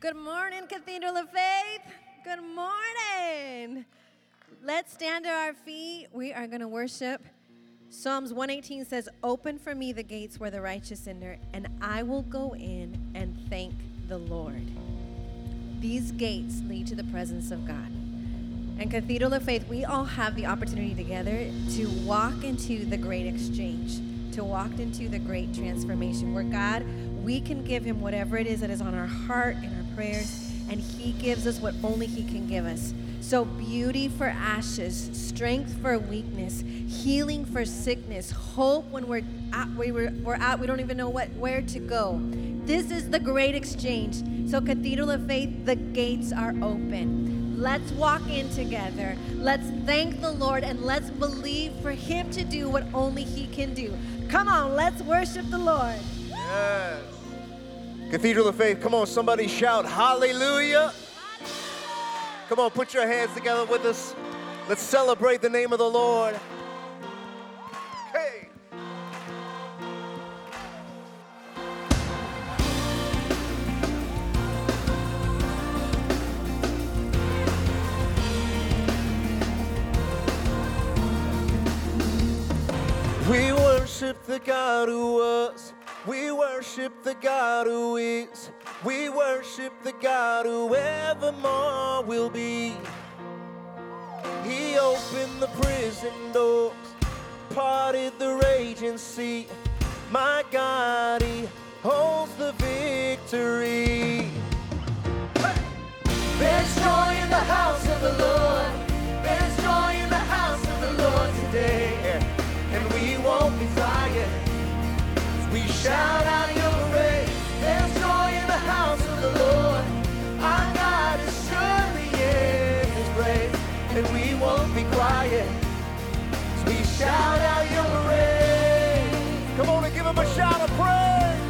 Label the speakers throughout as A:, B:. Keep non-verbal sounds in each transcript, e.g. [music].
A: Good morning, Cathedral of Faith. Good morning. Let's stand to our feet. We are going to worship. Psalms 118 says, Open for me the gates where the righteous enter, and I will go in and thank the Lord. These gates lead to the presence of God. And Cathedral of Faith, we all have the opportunity together to walk into the great exchange, to walk into the great transformation where God, we can give Him whatever it is that is on our heart and our prayers, and He gives us what only He can give us. So, beauty for ashes, strength for weakness, healing for sickness, hope when we're at, we were, we're at, we don't even know what, where to go. This is the great exchange. So, Cathedral of Faith, the gates are open. Let's walk in together. Let's thank the Lord and let's believe for Him to do what only He can do. Come on, let's worship the Lord.
B: Yes. Cathedral of Faith, come on, somebody shout hallelujah. Come on, put your hands together with us. Let's celebrate the name of the Lord. Worship the God who was. We worship the God who is. We worship the God who evermore will be. He opened the prison doors, parted the raging sea. My God, He holds the victory. There's joy in the house of the Lord. There's joy in the house of the Lord today. Shout out your praise. Come on and give him a shout of praise.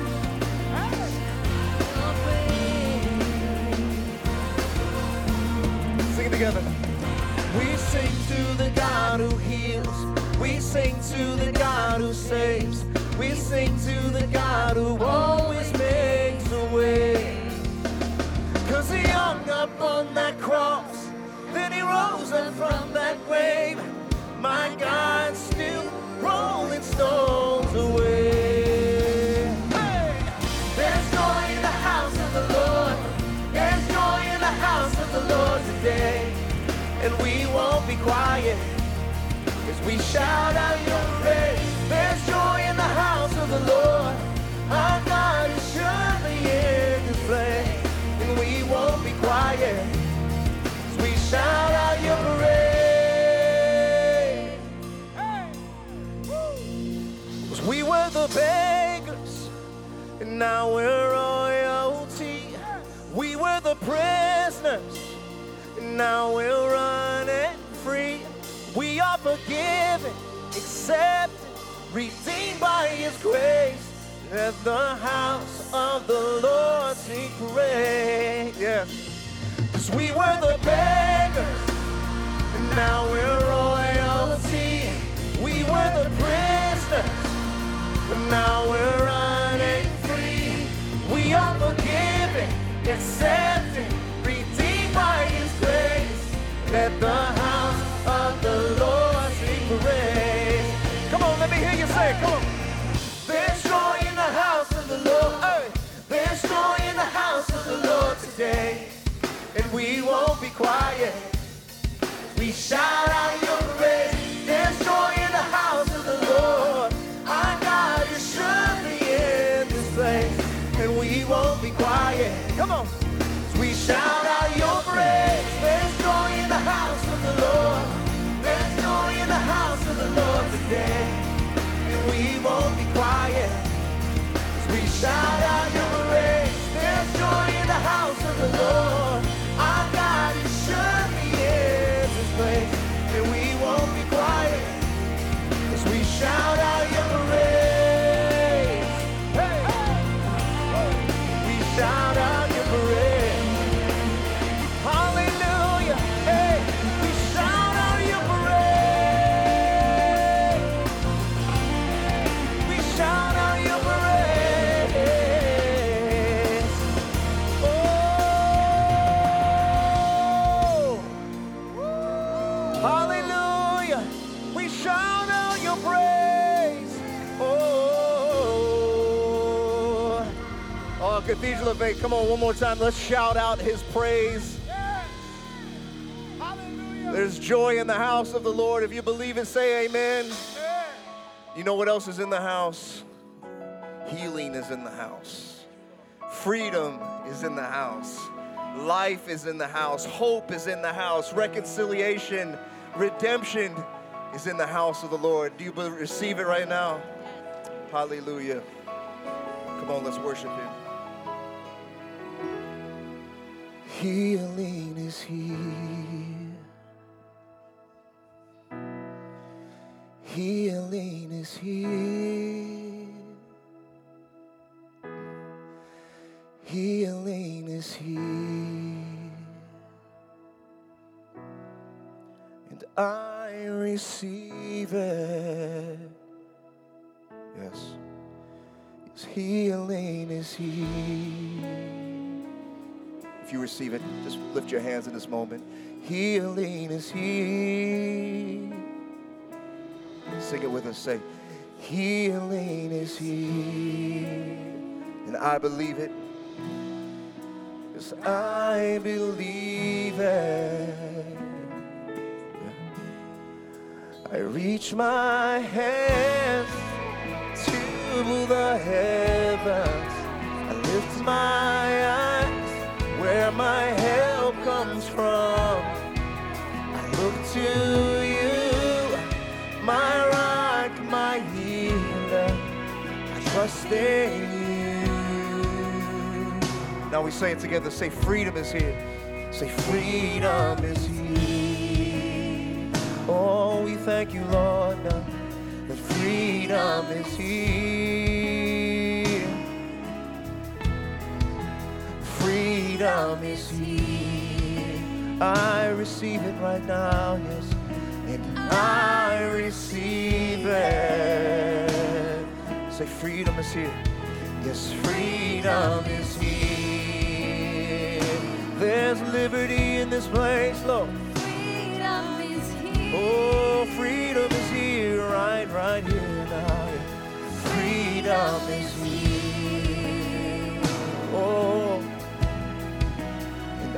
B: Sing it together. We sing to the God who heals. We sing to the God who saves. We sing to the God who always makes a way. Cause he hung up on that cross. Then he rose up from that grave. My God, still rolling stones away. There's joy in the house of the Lord. There's joy in the house of the Lord today. And we won't be quiet as we shout out your praise. There's joy in the house of the Lord. Our God is surely in this place. And we won't be quiet as we shout out your praise. Were beggars, and now we're royalty. We were the prisoners, and now we're running free. We are forgiven, accepted, redeemed by His grace. Let the house of the Lord sing praise. Yeah. Cause we were the beggars, and now we're royalty. We were the prisoners, but now we're running free. We are forgiven, accepted, redeemed by His grace. Let the house of the Lord sing praise. Come on, let me hear you say, come on. There's joy in the house of the Lord. There's joy in the house of the Lord today. And we won't be quiet. We shout out Come on, one more time. Let's shout out his praise. There's joy in the house of the Lord. If you believe it, say amen. You know what else is in the house? Healing is in the house. Freedom is in the house. Life is in the house. Hope is in the house. Reconciliation, redemption is in the house of the Lord. Do you receive it right now? Hallelujah. Come on, let's worship Him. Healing is here. Healing is here. Healing is here. And I receive it. Yes. Healing is here. You receive it, just lift your hands in this moment. Healing is here. Sing it with us. Say, Healing is here. And I believe it. Yes, I believe it. I reach my hands to the heavens. I lift my eyes where my help comes from. I look to you, my rock, my healer. I trust in you. Now we say it together. Say, freedom is here. Say, freedom is here. Oh, we thank you, Lord, that freedom is here. Freedom is here. I receive it right now, yes. And I receive it. Say, freedom is here. Yes, freedom is here. There's liberty in this place, Lord.
C: Freedom is here.
B: Oh, freedom is here, right, right here now. Freedom is here.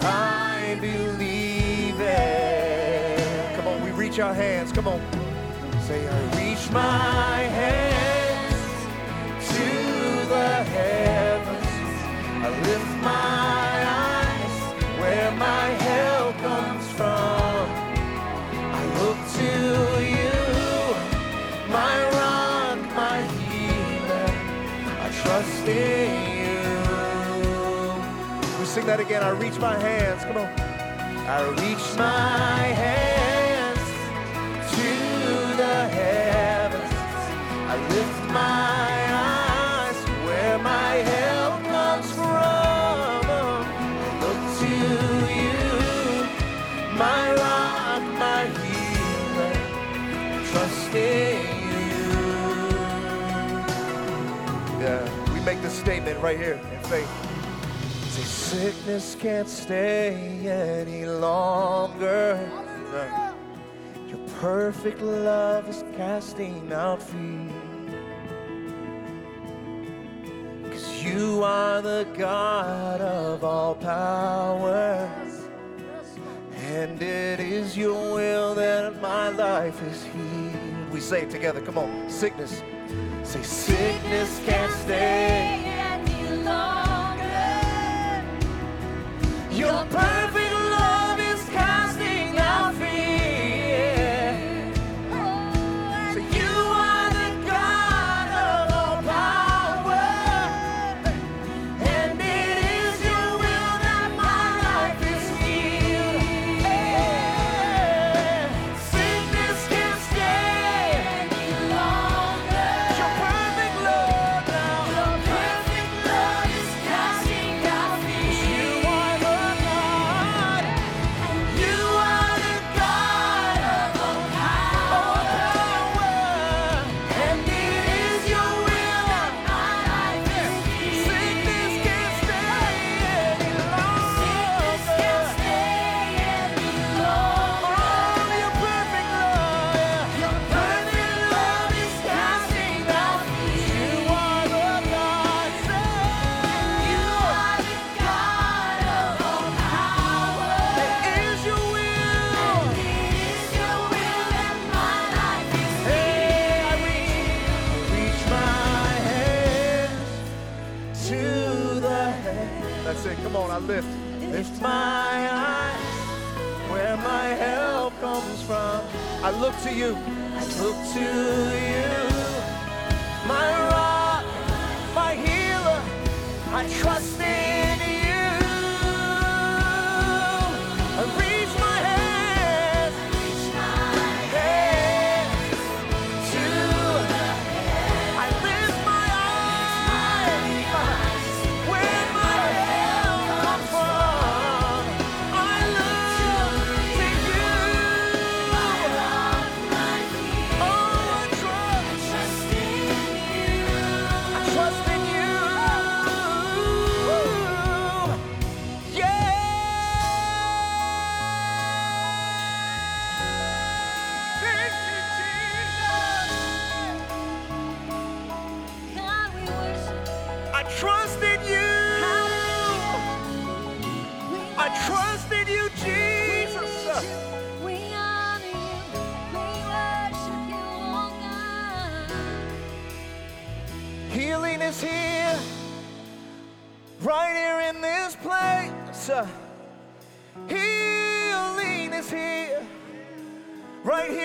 B: I believe it. Come on, we reach our hands. Come on. Say, I reach my hands to the heavens. I lift my sing that again. I reach my hands. Come on. I reach my hands to the heavens. I lift my eyes where my help comes from. I look to you, my rock, my healer. Trust in you. Yeah, we make this statement right here in faith. Sickness can't stay any longer. Your perfect love is casting out fear. Cause you are the God of all power. And it is your will that my life is healed. We say it together. Come on. Sickness. Say, sickness can't stay. Your perfect to the head. That's it. Come on, I lift. Lift my eyes where my help comes from. I look to you. I look to you. My rock, my healer. I trust in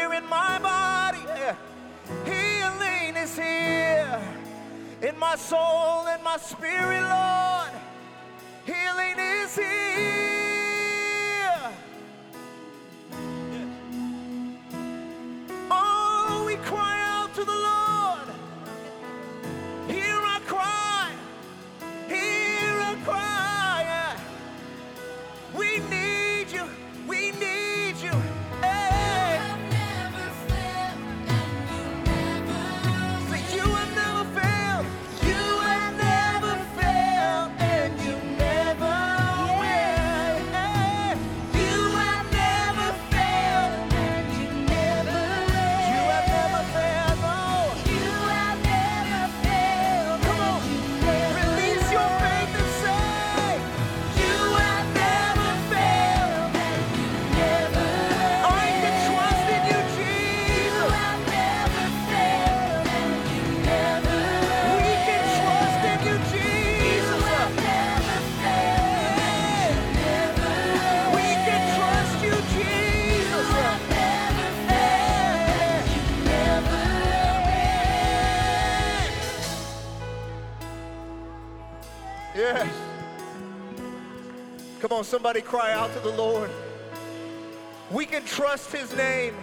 B: here in my body. Healing is here, in my soul and my spirit, Lord. On, somebody cry out to the Lord. We can trust his name.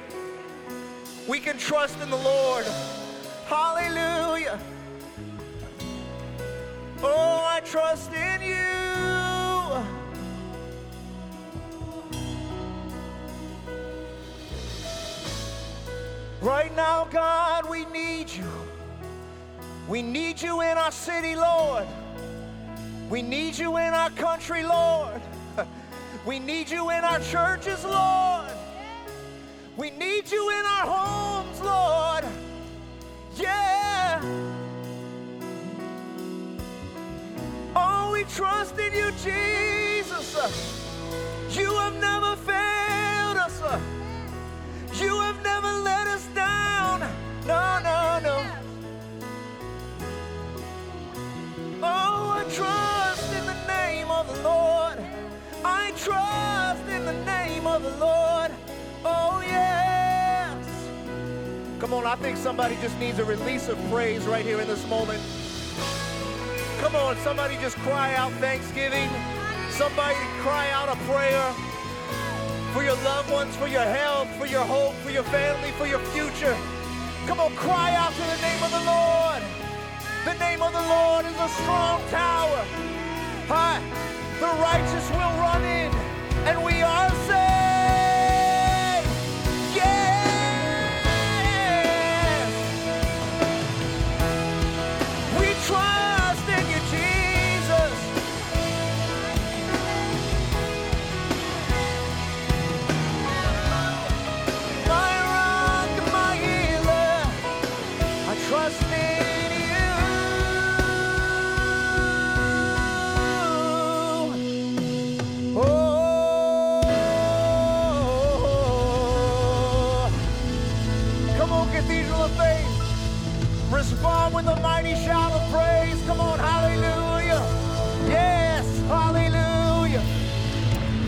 B: We can trust in the Lord. Hallelujah. Oh, I trust in you. Right now, God, we need you. We need you in our city, Lord. We need you in our country, Lord. We need you in our churches, Lord. We need you in our homes, Lord. Yeah. Oh, we trust in you, Jesus. You have never failed us. You have never let us down. No, no, no. Oh, I trust in the name of the Lord. I trust in the name of the Lord. Oh, yes. Come on, I think somebody just needs a release of praise right here in this moment. Come on, somebody just cry out thanksgiving. Somebody cry out a prayer for your loved ones, for your health, for your hope, for your family, for your future. Come on, cry out to the name of the Lord. The name of the Lord is a strong tower. Hi. The righteous will run in, and we are saved. mighty shout of praise. Come on, hallelujah. Yes, hallelujah.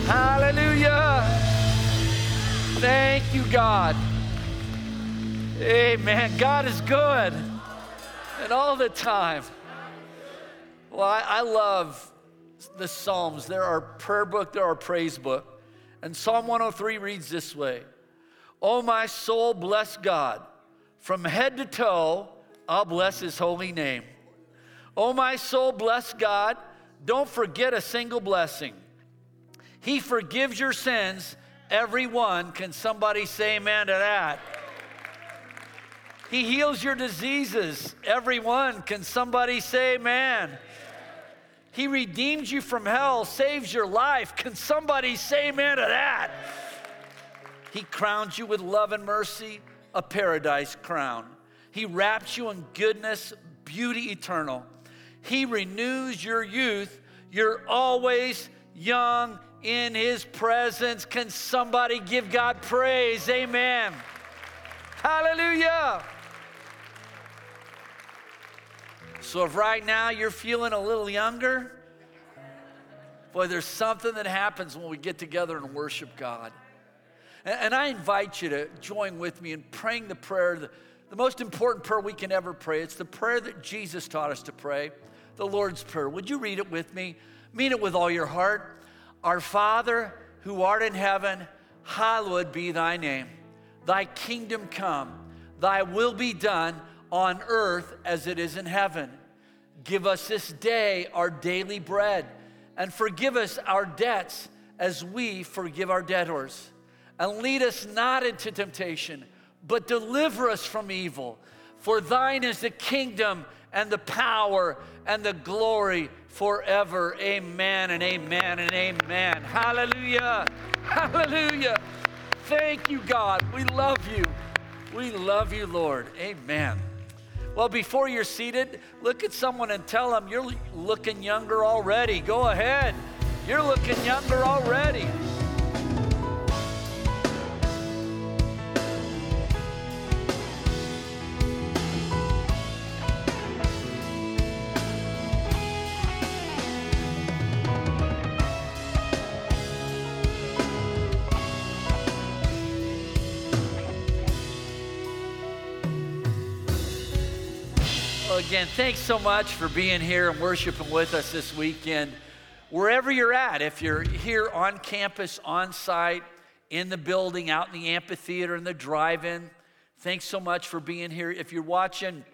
B: Hallelujah.
D: Thank you, God. Amen. God is good and all the time. Well, I, I love the Psalms. There are prayer book, there are praise book. And Psalm 103 reads this way Oh, my soul, bless God from head to toe I'll bless his holy name. Oh, my soul, bless God. Don't forget a single blessing. He forgives your sins, every one. Can somebody say amen to that? He heals your diseases, every one. Can somebody say amen? He redeems you from hell, saves your life. Can somebody say amen to that? He crowns you with love and mercy, a paradise crown. He wraps you in goodness, beauty eternal. He renews your youth. You're always young in His presence. Can somebody give God praise? Amen. Hallelujah. So if right now you're feeling a little younger, boy, there's something that happens when we get together and worship God. And, I invite you to join with me in praying the prayer, the, most important prayer we can ever pray. It's the prayer that Jesus taught us to pray, the Lord's Prayer. Would you read it with me? Mean it with all your heart. Our Father, who art in heaven, hallowed be thy name. Thy kingdom come, thy will be done on earth as it is in heaven. Give us this day our daily bread, and forgive us our debts as we forgive our debtors. And lead us not into temptation, but deliver us from evil. For thine is the kingdom and the power and the glory forever. Amen and amen and amen. Hallelujah. Hallelujah. Thank you, God. We love you. We love you, Lord. Amen. Well, before you're seated, look at someone and tell them you're looking younger already. Go ahead. You're looking younger already. Again, thanks so much for being here and worshiping with us this weekend. Wherever you're at, if you're here on campus, on site, in the building, out in the amphitheater, in the drive in, thanks so much for being here. If you're watching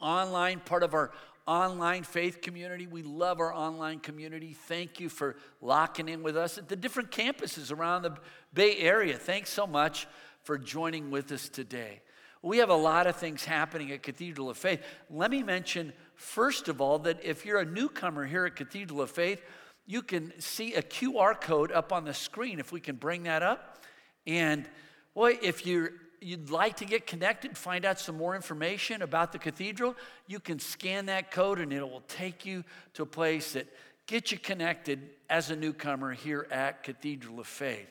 D: online, part of our online faith community, we love our online community. Thank you for locking in with us at the different campuses around the Bay Area. Thanks so much for joining with us today. We have a lot of things happening at Cathedral of Faith. Let me mention, first of all, that if you're a newcomer here at Cathedral of Faith, you can see a QR code up on the screen if we can bring that up. And boy, if you're you'd like to get connected, find out some more information about the cathedral, you can scan that code and it will take you to a place that gets you connected as a newcomer here at Cathedral of Faith.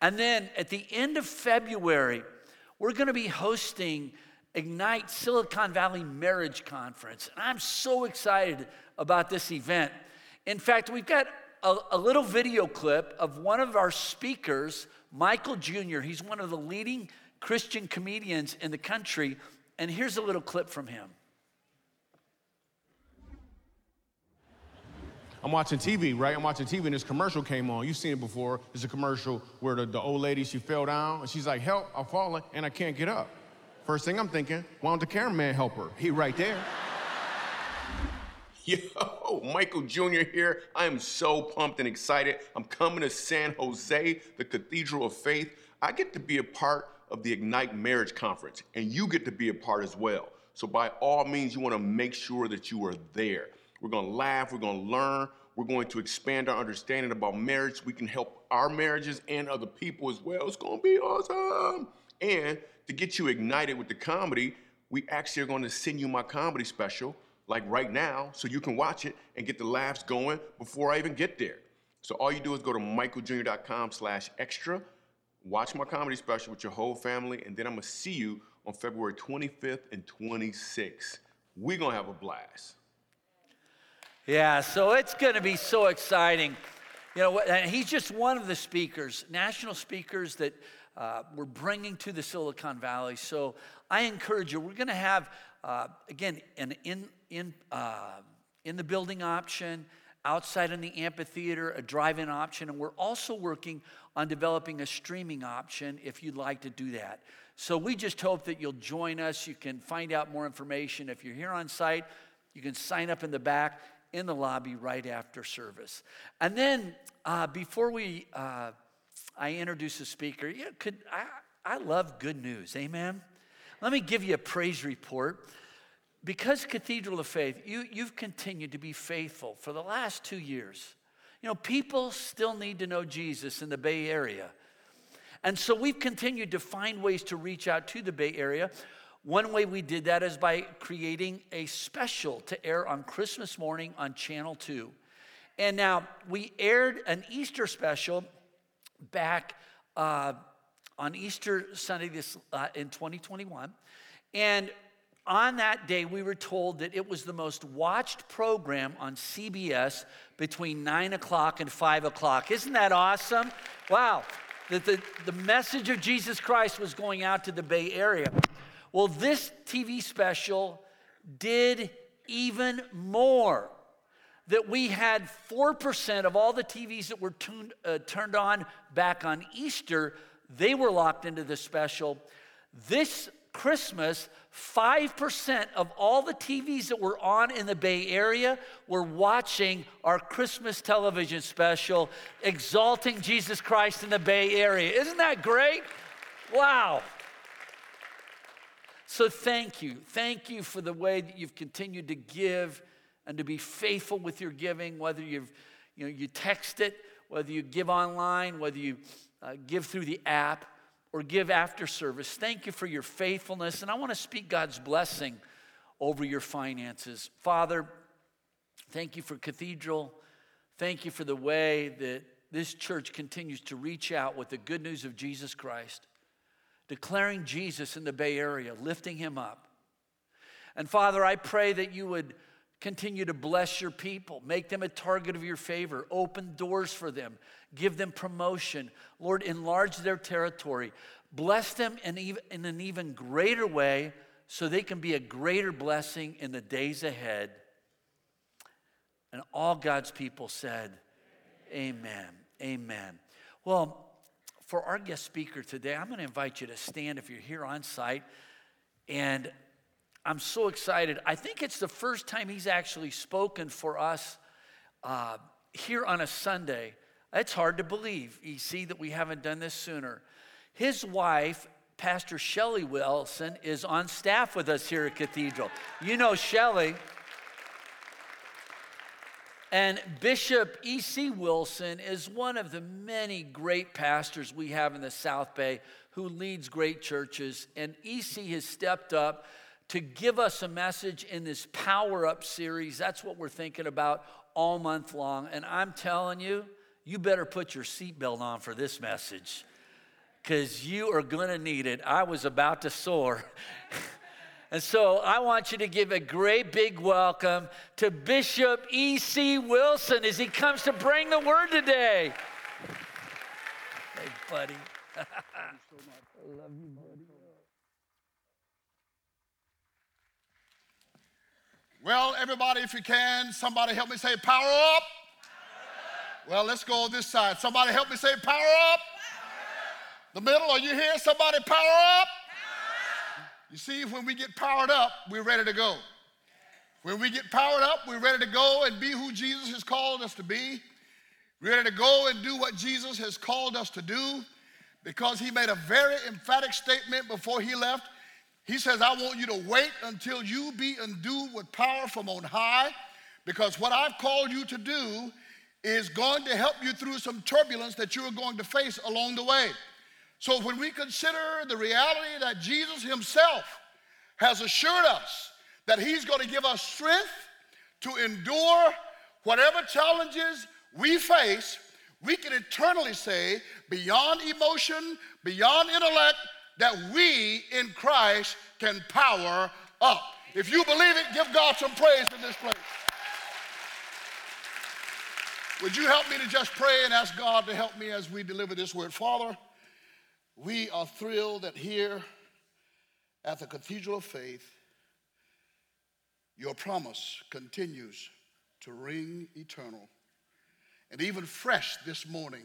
D: And then at the end of February, we're going to be hosting Ignite Silicon Valley Marriage Conference. And I'm so excited about this event. In fact, we've got a, a, little video clip of one of our speakers, Michael Jr. He's one of the leading Christian comedians in the country. And here's a little clip from him.
E: I'm watching TV, right? I'm watching TV and this commercial came on. You've seen it before. It's a commercial where the, the old lady, she fell down and she's like, help, I'm falling and I can't get up. First thing I'm thinking, why don't the cameraman help her? He right there. [laughs]
F: Yo, Michael Jr. here. I am so pumped and excited. I'm coming to San Jose, the Cathedral of Faith. I get to be a part of the Ignite Marriage Conference, and you get to be a part as well. So, by all means, you want to make sure that you are there. We're going to laugh, we're going to learn, we're going to expand our understanding about marriage. We can help our marriages and other people as well. It's going to be awesome. And to get you ignited with the comedy, we actually are going to send you my comedy special like right now so you can watch it and get the laughs going before I even get there. So all you do is go to michaeljr.com slash extra, watch my comedy special with your whole family, and then I'm gonna see you on February 25th and 26th. We're gonna have a blast.
D: Yeah, so it's going to be so exciting. You know, and he's just one of the speakers, national speakers that uh, we're bringing to the Silicon Valley. So I encourage you, we're going to have, uh, again, an in, in, uh, in the building option, outside in the amphitheater, a drive in option, and we're also working on developing a streaming option if you'd like to do that. So we just hope that you'll join us. You can find out more information. If you're here on site, you can sign up in the back in the lobby right after service. And then uh, before we, uh, I introduce the speaker, you know, could, I, I love good news, amen? Let me give you a praise report. Because Cathedral of Faith, you, you've continued to be faithful for the last two years. You know, people still need to know Jesus in the Bay Area. And so we've continued to find ways to reach out to the Bay Area. One way we did that is by creating a special to air on Christmas morning on Channel 2. And now we aired an Easter special back uh, on Easter Sunday this, uh, in 2021. And on that day, we were told that it was the most watched program on CBS between 9 o'clock and 5 o'clock. Isn't that awesome? Wow. That the, the message of Jesus Christ was going out to the Bay Area. Well, this TV special did even more. That we had 4% of all the TVs that were tuned, uh, turned on back on Easter, they were locked into this special. This Christmas, 5% of all the TVs that were on in the Bay Area were watching our Christmas television special, Exalting Jesus Christ in the Bay Area. Isn't that great? Wow. So thank you. Thank you for the way that you've continued to give and to be faithful with your giving, whether you've, you know, you text it, whether you give online, whether you uh, give through the app or give after service. Thank you for your faithfulness. And I want to speak God's blessing over your finances. Father, thank you for Cathedral. Thank you for the way that this church continues to reach out with the good news of Jesus Christ declaring Jesus in the Bay Area, lifting him up. And Father, I pray that you would continue to bless your people, make them a target of your favor, open doors for them, give them promotion. Lord, enlarge their territory, bless them in, even, in an even greater way so they can be a greater blessing in the days ahead. And all God's people said, Amen. Amen. Well, for our guest speaker today, I'm going to invite you to stand if you're here on site. And I'm so excited. I think it's the first time he's actually spoken for us uh, here on a Sunday. It's hard to believe. You see that we haven't done this sooner. His wife, Pastor Shelley Wilson, is on staff with us here at Cathedral. You know Shelley. And Bishop E.C. Wilson is one of the many great pastors we have in the South Bay who leads great churches. And E.C. has stepped up to give us a message in this Power Up series. That's what we're thinking about all month long. And I'm telling you, you better put your seatbelt on for this message because you are going to need it. I was about to soar. [laughs] And so I want you to give a great big welcome to Bishop E.C. Wilson as he comes to bring the word today. Hey, buddy. I love you, buddy.
G: Well, everybody, if you can, somebody help me say power up. Well, let's go this side. Somebody help me say power up. The middle, are you here? Somebody power up. You see, when we get powered up, we're ready to go. When we get powered up, we're ready to go and be who Jesus has called us to be. We're Ready to go and do what Jesus has called us to do because he made a very emphatic statement before he left. He says, I want you to wait until you be endued with power from on high because what I've called you to do is going to help you through some turbulence that you are going to face along the way. So when we consider the reality that Jesus himself has assured us that he's going to give us strength to endure whatever challenges we face, we can eternally say, beyond emotion, beyond intellect, that we in Christ can power up. If you believe it, give God some praise in this place. Would you help me to just pray and ask God to help me as we deliver this word? Father, We are thrilled that here at the Cathedral of Faith, your promise continues to ring eternal and even fresh this morning.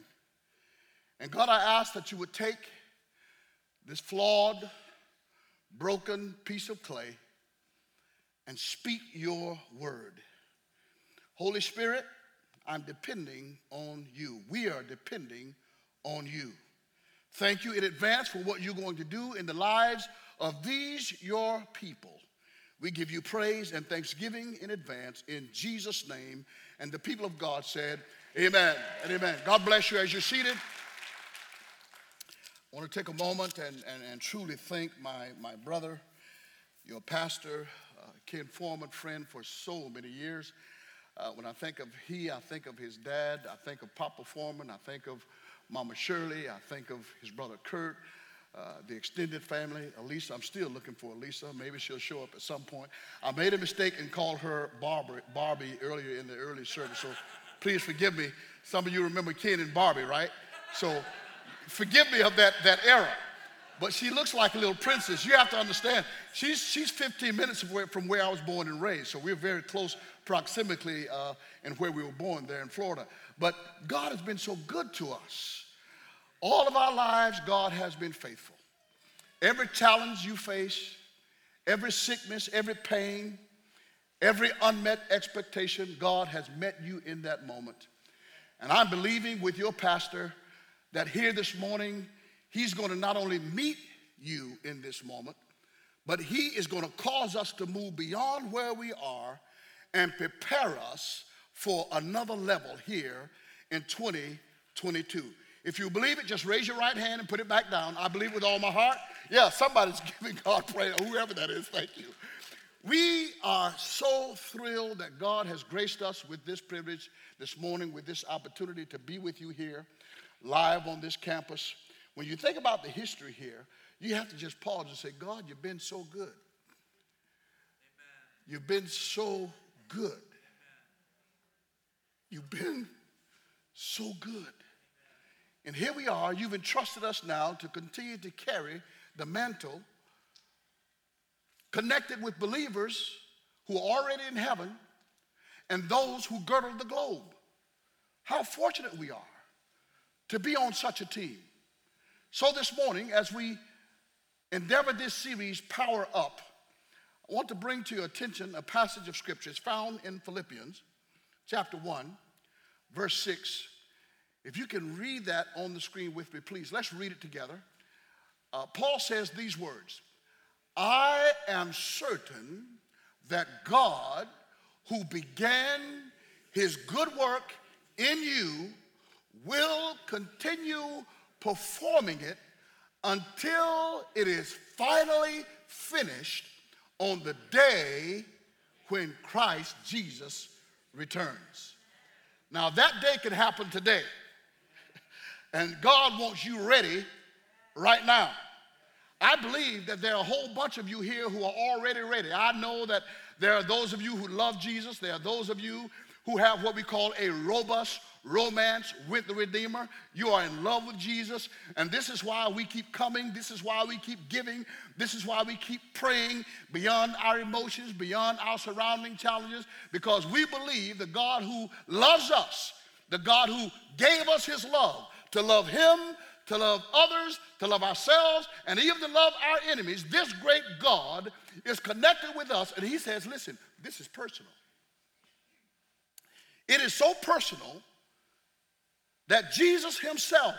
G: And God, I ask that you would take this flawed, broken piece of clay and speak your word. Holy Spirit, I'm depending on you. We are depending on you. Thank you in advance for what you're going to do in the lives of these, your people. We give you praise and thanksgiving in advance in Jesus' name. And the people of God said, Amen and amen. God bless you as you're seated. I want to take a moment and, and, and truly thank my, my brother, your pastor, uh, Ken Foreman, friend for so many years. Uh, when I think of he, I think of his dad, I think of Papa Foreman, I think of Mama Shirley, I think of his brother Kurt, uh, the extended family, Elisa. I'm still looking for Elisa. Maybe she'll show up at some point. I made a mistake and called her Barbie, Barbie earlier in the early service, so please forgive me. Some of you remember Ken and Barbie, right? So forgive me of that, that error. But she looks like a little princess. You have to understand, she's, she's 15 minutes away from where I was born and raised. So we're very close proximity uh, in where we were born there in Florida. But God has been so good to us. All of our lives, God has been faithful. Every challenge you face, every sickness, every pain, every unmet expectation, God has met you in that moment. And I'm believing with your pastor that here this morning, he's going to not only meet you in this moment, but he is going to cause us to move beyond where we are and prepare us for another level here in 2022. If you believe it, just raise your right hand and put it back down. I believe with all my heart. Yeah, somebody's [laughs] giving God praise, whoever that is, thank you. We are so thrilled that God has graced us with this privilege this morning, with this opportunity to be with you here live on this campus. When you think about the history here, you have to just pause and say, God, you've been so good. Amen. You've been so good. You've been so good. And here we are, you've entrusted us now to continue to carry the mantle connected with believers who are already in heaven and those who girdle the globe. How fortunate we are to be on such a team. So, this morning, as we endeavor this series, Power Up, I want to bring to your attention a passage of scripture. It's found in Philippians chapter 1, verse 6. If you can read that on the screen with me, please, let's read it together. Uh, Paul says these words I am certain that God, who began his good work in you, will continue performing it until it is finally finished on the day when Christ Jesus returns. Now, that day could happen today. And God wants you ready right now. I believe that there are a whole bunch of you here who are already ready. I know that there are those of you who love Jesus, there are those of you who have what we call a robust romance with the Redeemer. You are in love with Jesus. And this is why we keep coming. This is why we keep giving. This is why we keep praying beyond our emotions, beyond our surrounding challenges, because we believe the God who loves us, the God who gave us his love to love him, to love others, to love ourselves, and even to love our enemies, this great God is connected with us. And he says, listen, this is personal. It is so personal that Jesus himself,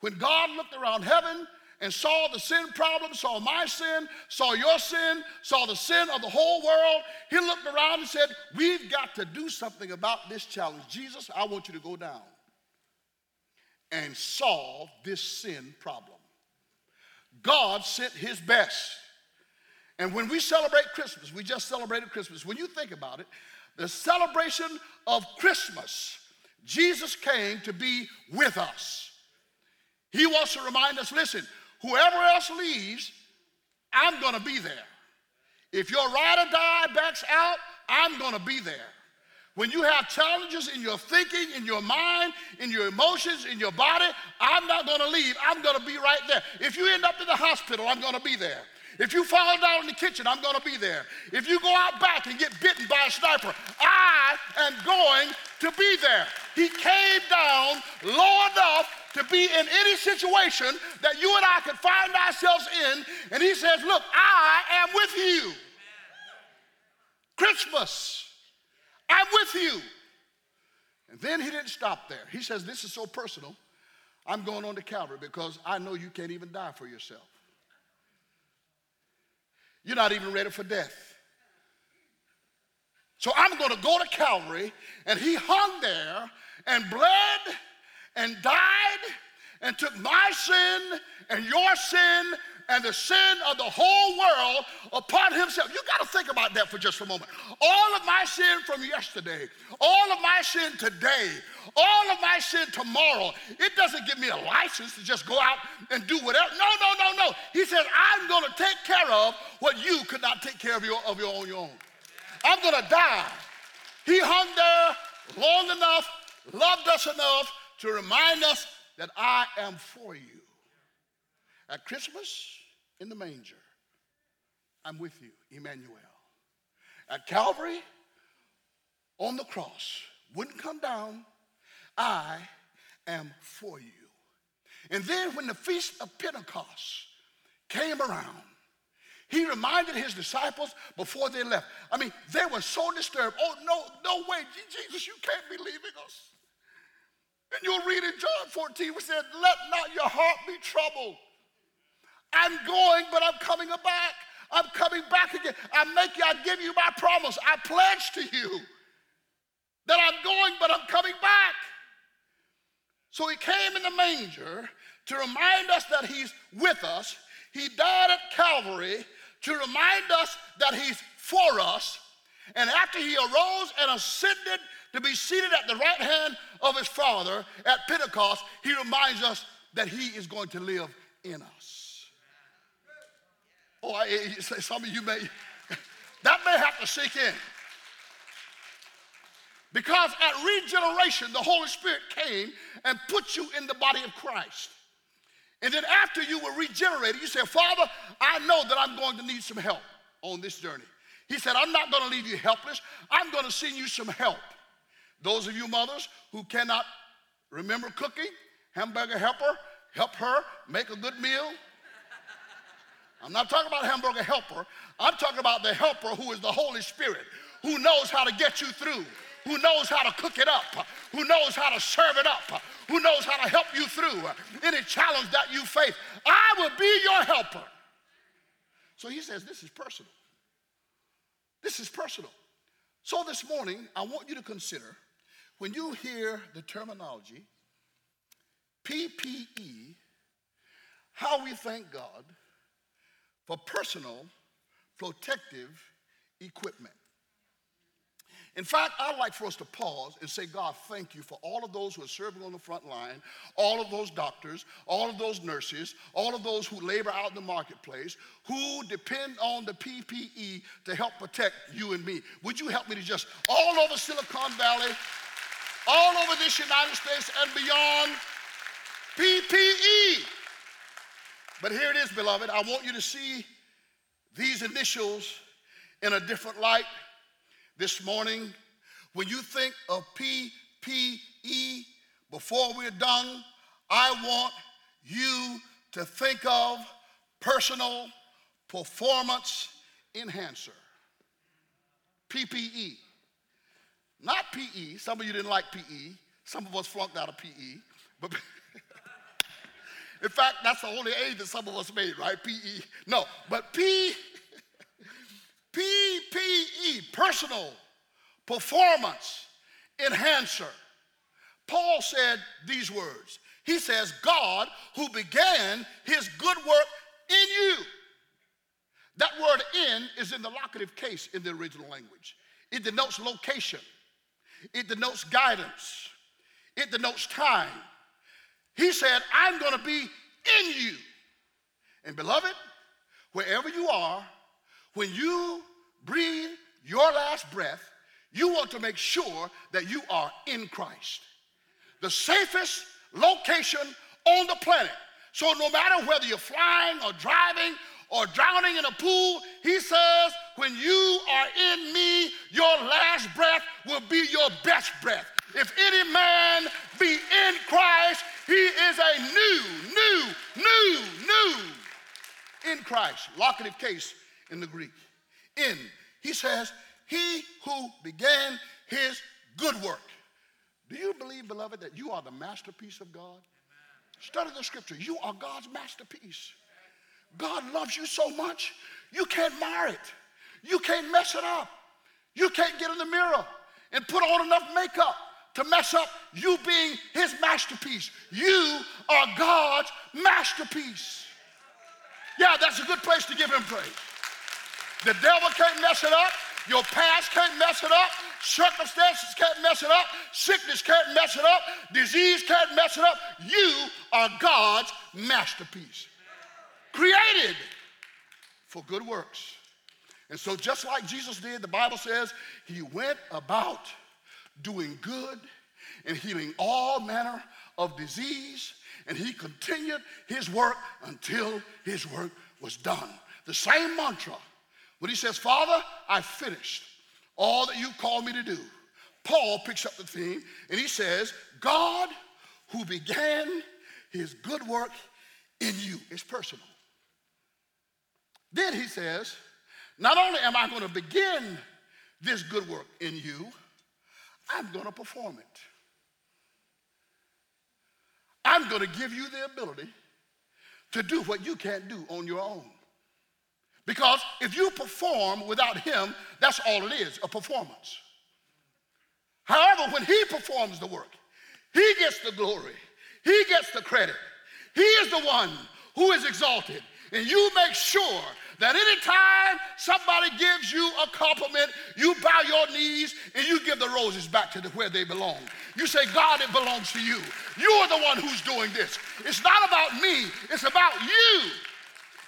G: when God looked around heaven and saw the sin problem, saw my sin, saw your sin, saw the sin of the whole world, he looked around and said, We've got to do something about this challenge. Jesus, I want you to go down and solve this sin problem. God sent his best. And when we celebrate Christmas, we just celebrated Christmas. When you think about it, the celebration of Christmas, Jesus came to be with us. He wants to remind us listen, whoever else leaves, I'm going to be there. If your ride or die backs out, I'm going to be there. When you have challenges in your thinking, in your mind, in your emotions, in your body, I'm not going to leave. I'm going to be right there. If you end up in the hospital, I'm going to be there. If you fall down in the kitchen, I'm going to be there. If you go out back and get bitten by a sniper, I am going to be there. He came down low enough to be in any situation that you and I could find ourselves in, and he says, Look, I am with you. Christmas. I'm with you. And then he didn't stop there. He says, This is so personal. I'm going on to Calvary because I know you can't even die for yourself. You're not even ready for death. So I'm going to go to Calvary, and he hung there and bled and died and took my sin and your sin and the sin of the whole world upon himself. You got to think about that for just a moment. All of my sin from yesterday, all of my sin today, all of my sin tomorrow, it doesn't give me a license to just go out and do whatever. No, no, no, no. He says, I'm going to take care of what you could not take care of your, of your own, your own. I'm going to die. He hung there long enough, loved us enough to remind us that I am for you. At Christmas, in the manger, I'm with you, Emmanuel. At Calvary, on the cross, wouldn't come down, I am for you. And then when the feast of Pentecost came around, he reminded his disciples before they left. I mean, they were so disturbed. Oh, no, no way, Jesus, you can't be leaving us. And you'll read in John 14, we said, Let not your heart be troubled. I'm going, but I'm coming back. I'm coming back again. I make you, I give you my promise. I pledge to you that I'm going, but I'm coming back. So he came in the manger to remind us that he's with us. He died at Calvary to remind us that he's for us. And after he arose and ascended to be seated at the right hand of his Father at Pentecost, he reminds us that he is going to live in us. Oh, some of you may, [laughs] that may have to sink in. Because at regeneration, the Holy Spirit came and put you in the body of Christ. And then after you were regenerated, you said, Father, I know that I'm going to need some help on this journey. He said, I'm not going to leave you helpless. I'm going to send you some help. Those of you mothers who cannot remember cooking, hamburger helper, help her make a good meal. I'm not talking about hamburger helper. I'm talking about the helper who is the Holy Spirit, who knows how to get you through, who knows how to cook it up, who knows how to serve it up, who knows how to help you through any challenge that you face. I will be your helper. So he says, This is personal. This is personal. So this morning, I want you to consider when you hear the terminology PPE, how we thank God for personal protective equipment. In fact, I'd like for us to pause and say, God, thank you for all of those who are serving on the front line, all of those doctors, all of those nurses, all of those who labor out in the marketplace, who depend on the PPE to help protect you and me. Would you help me to just, all over Silicon Valley, all over this United States and beyond, PPE. But here it is, beloved. I want you to see these initials in a different light this morning. When you think of PPE, before we're done, I want you to think of personal performance enhancer. PPE. Not PE. Some of you didn't like PE. Some of us flunked out of PE. But [laughs] in fact, that's the only A that some of us made, right? PE. No, but P, [laughs] PPE, personal performance enhancer. Paul said these words. He says, God who began his good work in you. That word in is in the locative case in the original language. It denotes location, it denotes guidance, it denotes time. He said, I'm going to be in you. And beloved, wherever you are, when you breathe your last breath, You want to make sure that you are in Christ. The safest location on the planet. So no matter whether you're flying or driving or drowning in a pool, he says, when you are in me, your last breath will be your best breath. If any man be in Christ, he is a new, new, new, new in Christ. Locative case in the Greek. In. He says, He who began his good work. Do you believe, beloved, that you are the masterpiece of God? Study the scripture. You are God's masterpiece. God loves you so much, you can't mar it. You can't mess it up. You can't get in the mirror and put on enough makeup to mess up you being his masterpiece. You are God's masterpiece. Yeah, that's a good place to give him praise. The devil can't mess it up. Your past can't mess it up. Circumstances can't mess it up. Sickness can't mess it up. Disease can't mess it up. You are God's masterpiece. Created for good works. And so, just like Jesus did, the Bible says he went about doing good and healing all manner of disease, and he continued his work until his work was done. The same mantra when he says, Father, I finished all that you called me to do. Paul picks up the theme and he says, God who began his good work in you. It's personal. Then he says, Not only am I going to begin this good work in you, I'm going to perform it. I'm going to give you the ability to do what you can't do on your own. Because if you perform without Him, that's all it is a performance. However, when He performs the work, He gets the glory, He gets the credit. He is the one who is exalted. And you make sure that anytime somebody gives you a compliment, you bow your knees and you give the roses back to the, where they belong. You say, God, it belongs to you. You are the one who's doing this. It's not about me, it's about you.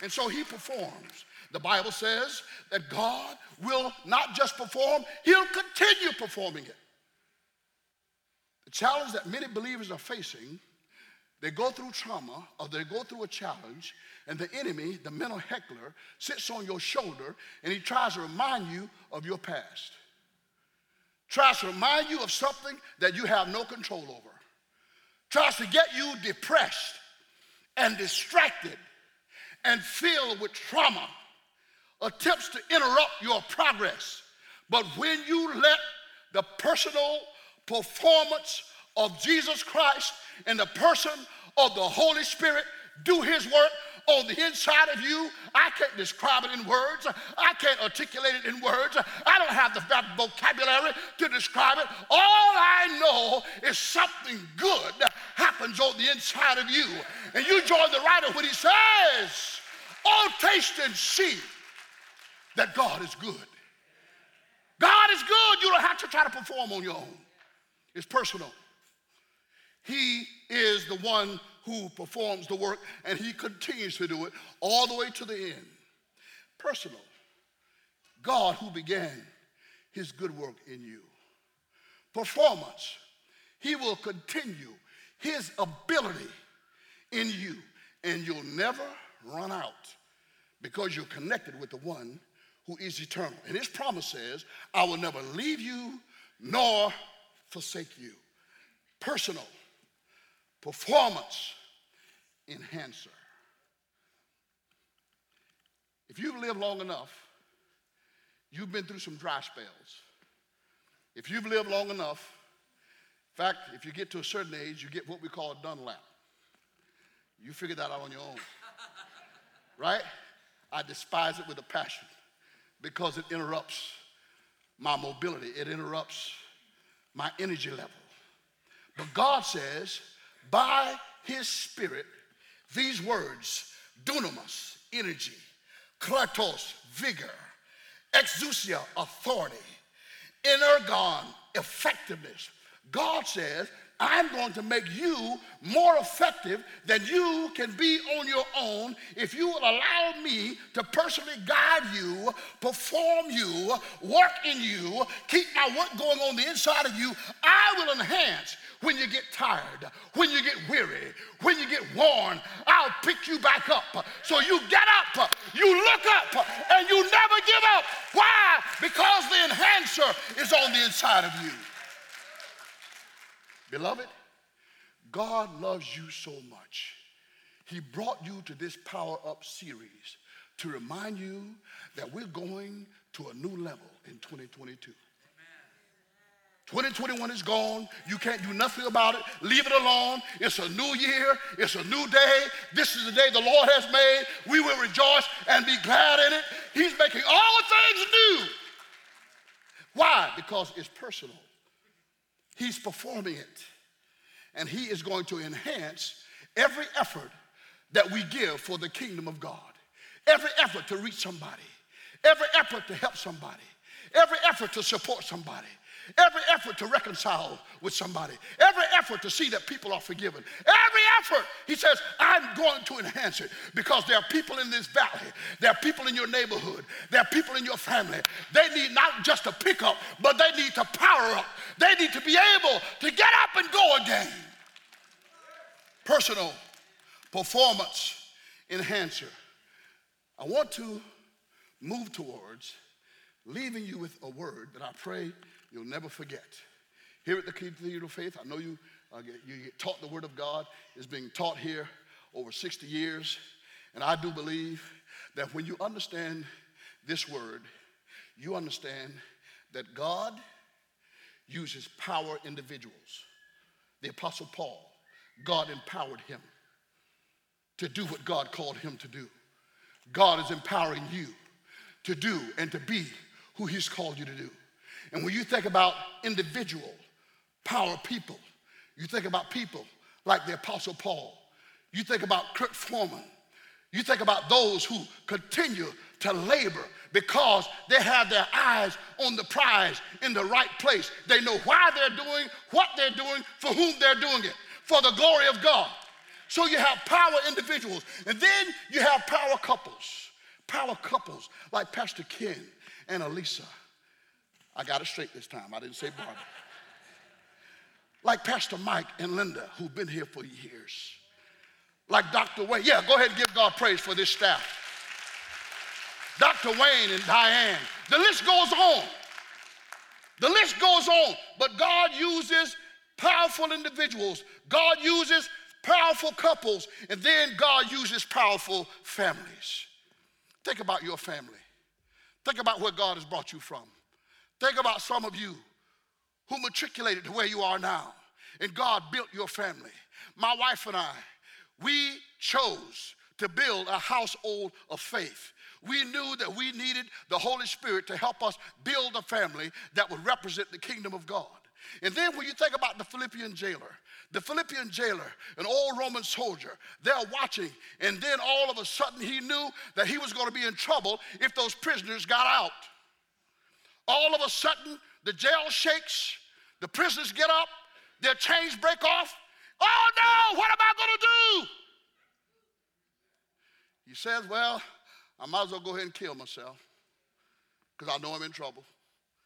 G: And so he performs. The Bible says that God will not just perform, he'll continue performing it. The challenge that many believers are facing they go through trauma or they go through a challenge, and the enemy, the mental heckler, sits on your shoulder and he tries to remind you of your past. Tries to remind you of something that you have no control over. Tries to get you depressed and distracted and filled with trauma. Attempts to interrupt your progress. But when you let the personal performance of Jesus Christ and the person of the Holy Spirit do his work on the inside of you. I can't describe it in words. I can't articulate it in words. I don't have the vocabulary to describe it. All I know is something good happens on the inside of you. And you join the writer when he says, Oh, taste and see that God is good. God is good. You don't have to try to perform on your own, it's personal. He is the one who performs the work, and He continues to do it all the way to the end. Personal. God who began His good work in you. Performance. He will continue His ability in you, and you'll never run out because you're connected with the one who is eternal. And His promise says, I will never leave you nor forsake you. Personal performance enhancer. If you've lived long enough, you've been through some dry spells. If you've lived long enough, in fact, if you get to a certain age, you get what we call a Dunlap. You figure that out on your own. [laughs] right? I despise it with a passion because it interrupts my mobility, it interrupts my energy level. But God says, by his spirit these words dunamis, energy, kletos, vigor, exousia, authority, energon, effectiveness. God says I'm going to make you more effective than you can be on your own if you will allow me to personally guide you, perform you, work in you, keep my work going on the inside of you. I will enhance when you get tired, when you get weary, when you get worn. I'll pick you back up. So you get up, you look up, and you never give up. Why? Because the enhancer is on the inside of you. Beloved, God loves you so much. He brought you to this Power Up series to remind you that we're going to a new level in 2022. 2021 is gone. You can't do nothing about it. Leave it alone. It's a new year. It's a new day. This is the day the Lord has made. We will rejoice and be glad in it. He's making all things new. Why? Because it's personal. He's performing it. And He is going to enhance every effort that we give for the kingdom of God. Every effort to reach somebody, every effort to help somebody, every effort to support somebody, every effort to reconcile with somebody, every effort to see that people are forgiven, every effort, he says, I'm going to enhance it because there are people in this valley, there are people in your neighborhood, there are people in your family. They need not just to pick up, but they need to power up. They need to be able to get up and go again. Personal performance enhancer. I want to move towards leaving you with a word that I pray you'll never forget. Here at the Cathedral of Faith, I know you, uh, you get taught the Word of God. It's being taught here over 60 years. And I do believe that when you understand this word, you understand that God uses power individuals. The Apostle Paul, God empowered him to do what God called him to do. God is empowering you to do and to be who He's called you to do. And when you think about individual power people, you think about people like the Apostle Paul, you think about Kurt Foreman, you think about those who continue to labor because they have their eyes on the prize in the right place. They know why they're doing what they're doing, for whom they're doing it, for the glory of God. So you have power individuals, and then you have power couples. Power couples like Pastor Ken and Elisa. I got it straight this time. I didn't say Barbara. Like Pastor Mike and Linda, who've been here for years. Like Dr. Wayne. Yeah, go ahead and give God praise for this staff. Dr. Wayne and Diane. The list goes on. The list goes on. But God uses powerful individuals. God uses powerful couples. And then God uses powerful families. Think about your family. Think about where God has brought you from. Think about some of you who matriculated to where you are now. And God built your family. My wife and I, we chose to build a household of faith. We knew that we needed the Holy Spirit to help us build a family that would represent the kingdom of God. And then when you think about the Philippian jailer, the Philippian jailer, an old Roman soldier, they're watching, and then all of a sudden he knew that he was going to be in trouble if those prisoners got out. All of a sudden, the jail shakes, the prisoners get up, their chains break off. Oh no, what am I going to do? He says, Well, I might as well go ahead and kill myself because I know I'm in trouble.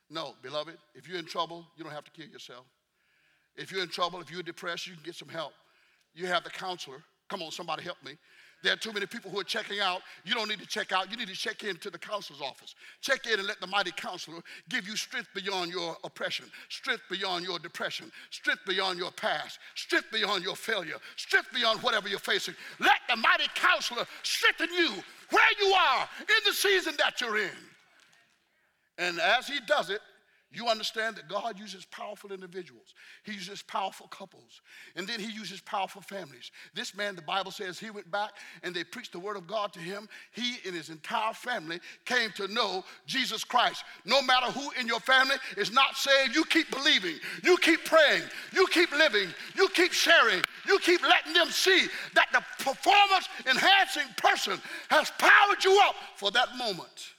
G: No, beloved, if you're in trouble, you don't have to kill yourself. If you're in trouble, if you're depressed, you can get some help. You have the counselor. Come on, somebody help me. There are too many people who are checking out. You don't need to check out. You need to check in to the counselor's office. Check in and let the mighty counselor give you strength beyond your oppression, strength beyond your depression, strength beyond your past, strength beyond your failure, strength beyond whatever you're facing. Let the mighty counselor strengthen you where you are in the season that you're in. And as he does it, you understand that God uses powerful individuals. He uses powerful couples. And then he uses powerful families. This man, the Bible says, he went back and they preached the word of God to him. He and his entire family came to know Jesus Christ. No matter who in your family is not saved, you keep believing. You keep praying. You keep living. You keep sharing. You keep letting them see that the performance enhancing person has powered you up for that moment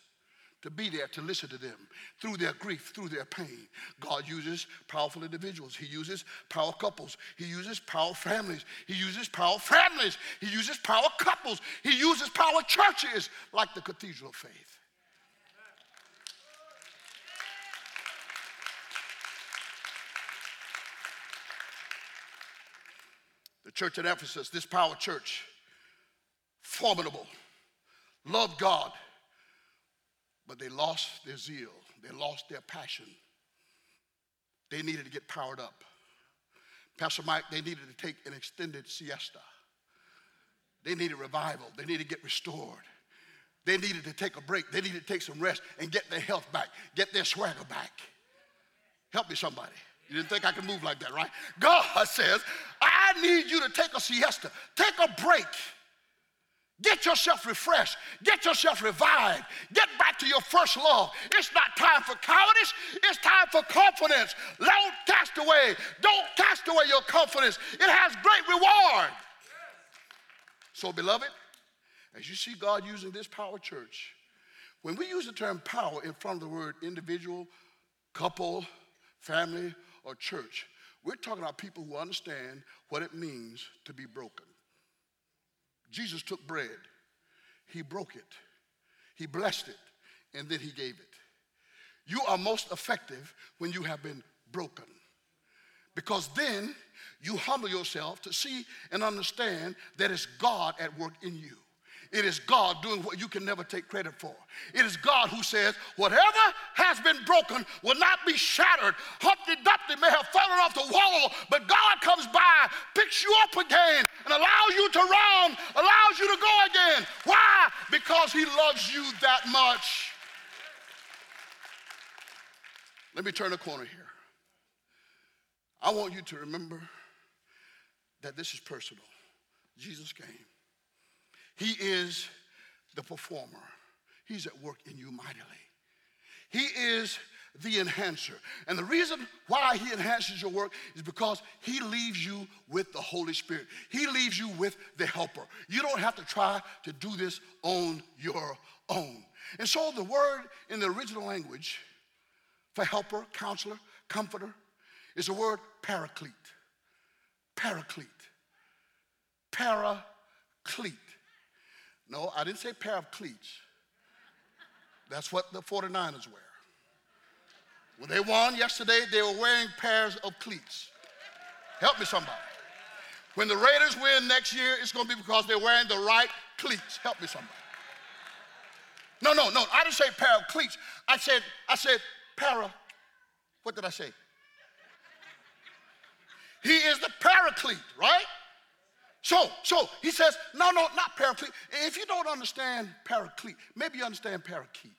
G: to be there to listen to them through their grief, through their pain. God uses powerful individuals. He uses power couples. He uses power families. He uses power families. He uses power couples. He uses power churches like the Cathedral of Faith. The church at Ephesus, this power church, formidable, loved God, but they lost their zeal, they lost their passion. They needed to get powered up. Pastor Mike, they needed to take an extended siesta. They needed revival, they needed to get restored. They needed to take a break, they needed to take some rest and get their health back, get their swagger back. Help me, somebody. You didn't think I could move like that, right? God says, I need you to take a siesta, take a break. Get yourself refreshed. Get yourself revived. Get back to your first love. It's not time for cowardice. It's time for confidence. Don't cast away. Don't cast away your confidence. It has great reward. So, beloved, as you see God using this power church, when we use the term power in front of the word individual, couple, family, or church, we're talking about people who understand what it means to be broken. Jesus took bread, he broke it, he blessed it, and then he gave it. You are most effective when you have been broken. Because then you humble yourself to see and understand that it's God at work in you. It is God doing what you can never take credit for. It is God who says, whatever has been broken will not be shattered. Humpty Dumpty may have fallen off the wall, but God comes by, picks you up again, and allows you to run, allows you to go again. Why? Because He loves you that much. Let me turn a corner here. I want you to remember that this is personal. Jesus came. He is the performer. He's at work in you mightily. He is the enhancer. And the reason why he enhances your work is because he leaves you with the Holy Spirit. He leaves you with the helper. You don't have to try to do this on your own. And so the word in the original language for helper, counselor, comforter is the word paraclete. Paraclete. Paraclete. No, I didn't say pair of cleats. That's what the 49ers wear. When they won yesterday, they were wearing pairs of cleats. Help me, somebody. When the Raiders win next year, it's going to be because they're wearing the right cleats. Help me, somebody. No, no, no. I didn't say pair of cleats. I said, I said para. What did I say? He is the paraclete, right? So, so he says, no, no, not paraclete. If you don't understand paraclete, maybe you understand parakeet.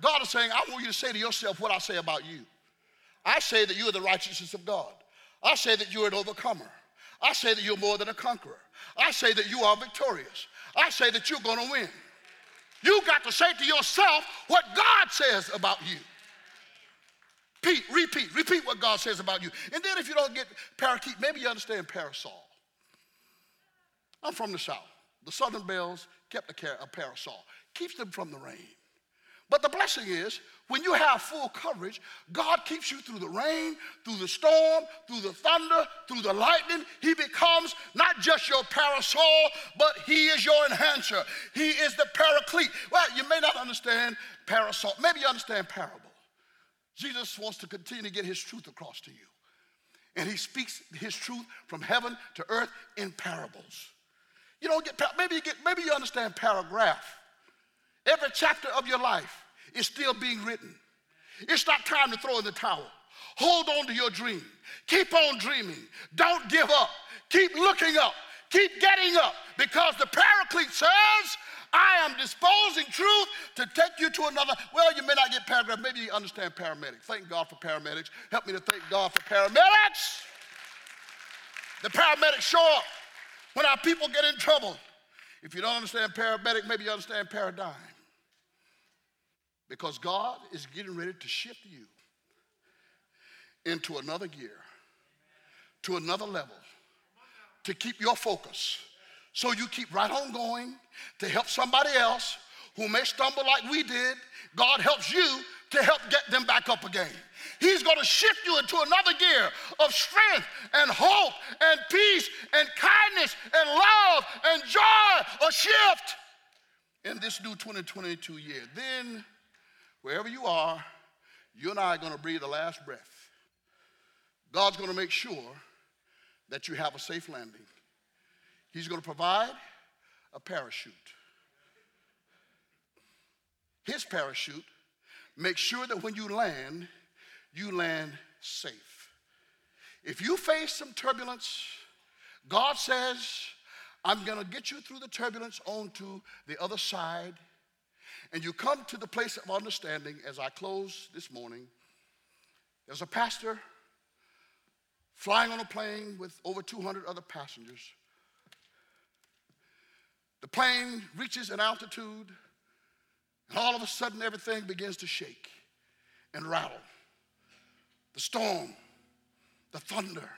G: God is saying, I want you to say to yourself what I say about you. I say that you are the righteousness of God. I say that you're an overcomer. I say that you're more than a conqueror. I say that you are victorious. I say that you're going to win. You got to say to yourself what God says about you. Repeat, repeat, repeat what God says about you. And then if you don't get parakeet, maybe you understand parasol. I'm from the South. The Southern Belles kept a, parasol, keeps them from the rain. But the blessing is, when you have full coverage, God keeps you through the rain, through the storm, through the thunder, through the lightning. He becomes not just your parasol, but He is your enhancer. He is the paraclete. Well, you may not understand parasol. Maybe you understand parable. Jesus wants to continue to get his truth across to you. And he speaks his truth from heaven to earth in parables. You don't get maybe you get maybe you understand paragraph. Every chapter of your life is still being written. It's not time to throw in the towel. Hold on to your dream. Keep on dreaming. Don't give up. Keep looking up. Keep getting up because the paraclete says, I am disposing truth to take you to another. Well, you may not get paragraph. Maybe you understand paramedics. Thank God for paramedics. Help me to thank God for paramedics. The paramedics show up when our people get in trouble. If you don't understand paramedic, maybe you understand paradigm. Because God is getting ready to shift you into another gear, to another level, to keep your focus so you keep right on going to help somebody else who may stumble like we did, God helps you to help get them back up again. He's going to shift you into another gear of strength and hope and peace and kindness and love and joy, a shift in this new 2022 year. Then, wherever you are, you and I are going to breathe the last breath. God's going to make sure that you have a safe landing. He's going to provide a parachute. His parachute makes sure that when you land, you land safe. If you face some turbulence, God says, I'm going to get you through the turbulence onto the other side. And you come to the place of understanding as I close this morning. There's a pastor flying on a plane with over 200 other passengers. The plane reaches an altitude, and all of a sudden everything begins to shake and rattle. The storm, the thunder,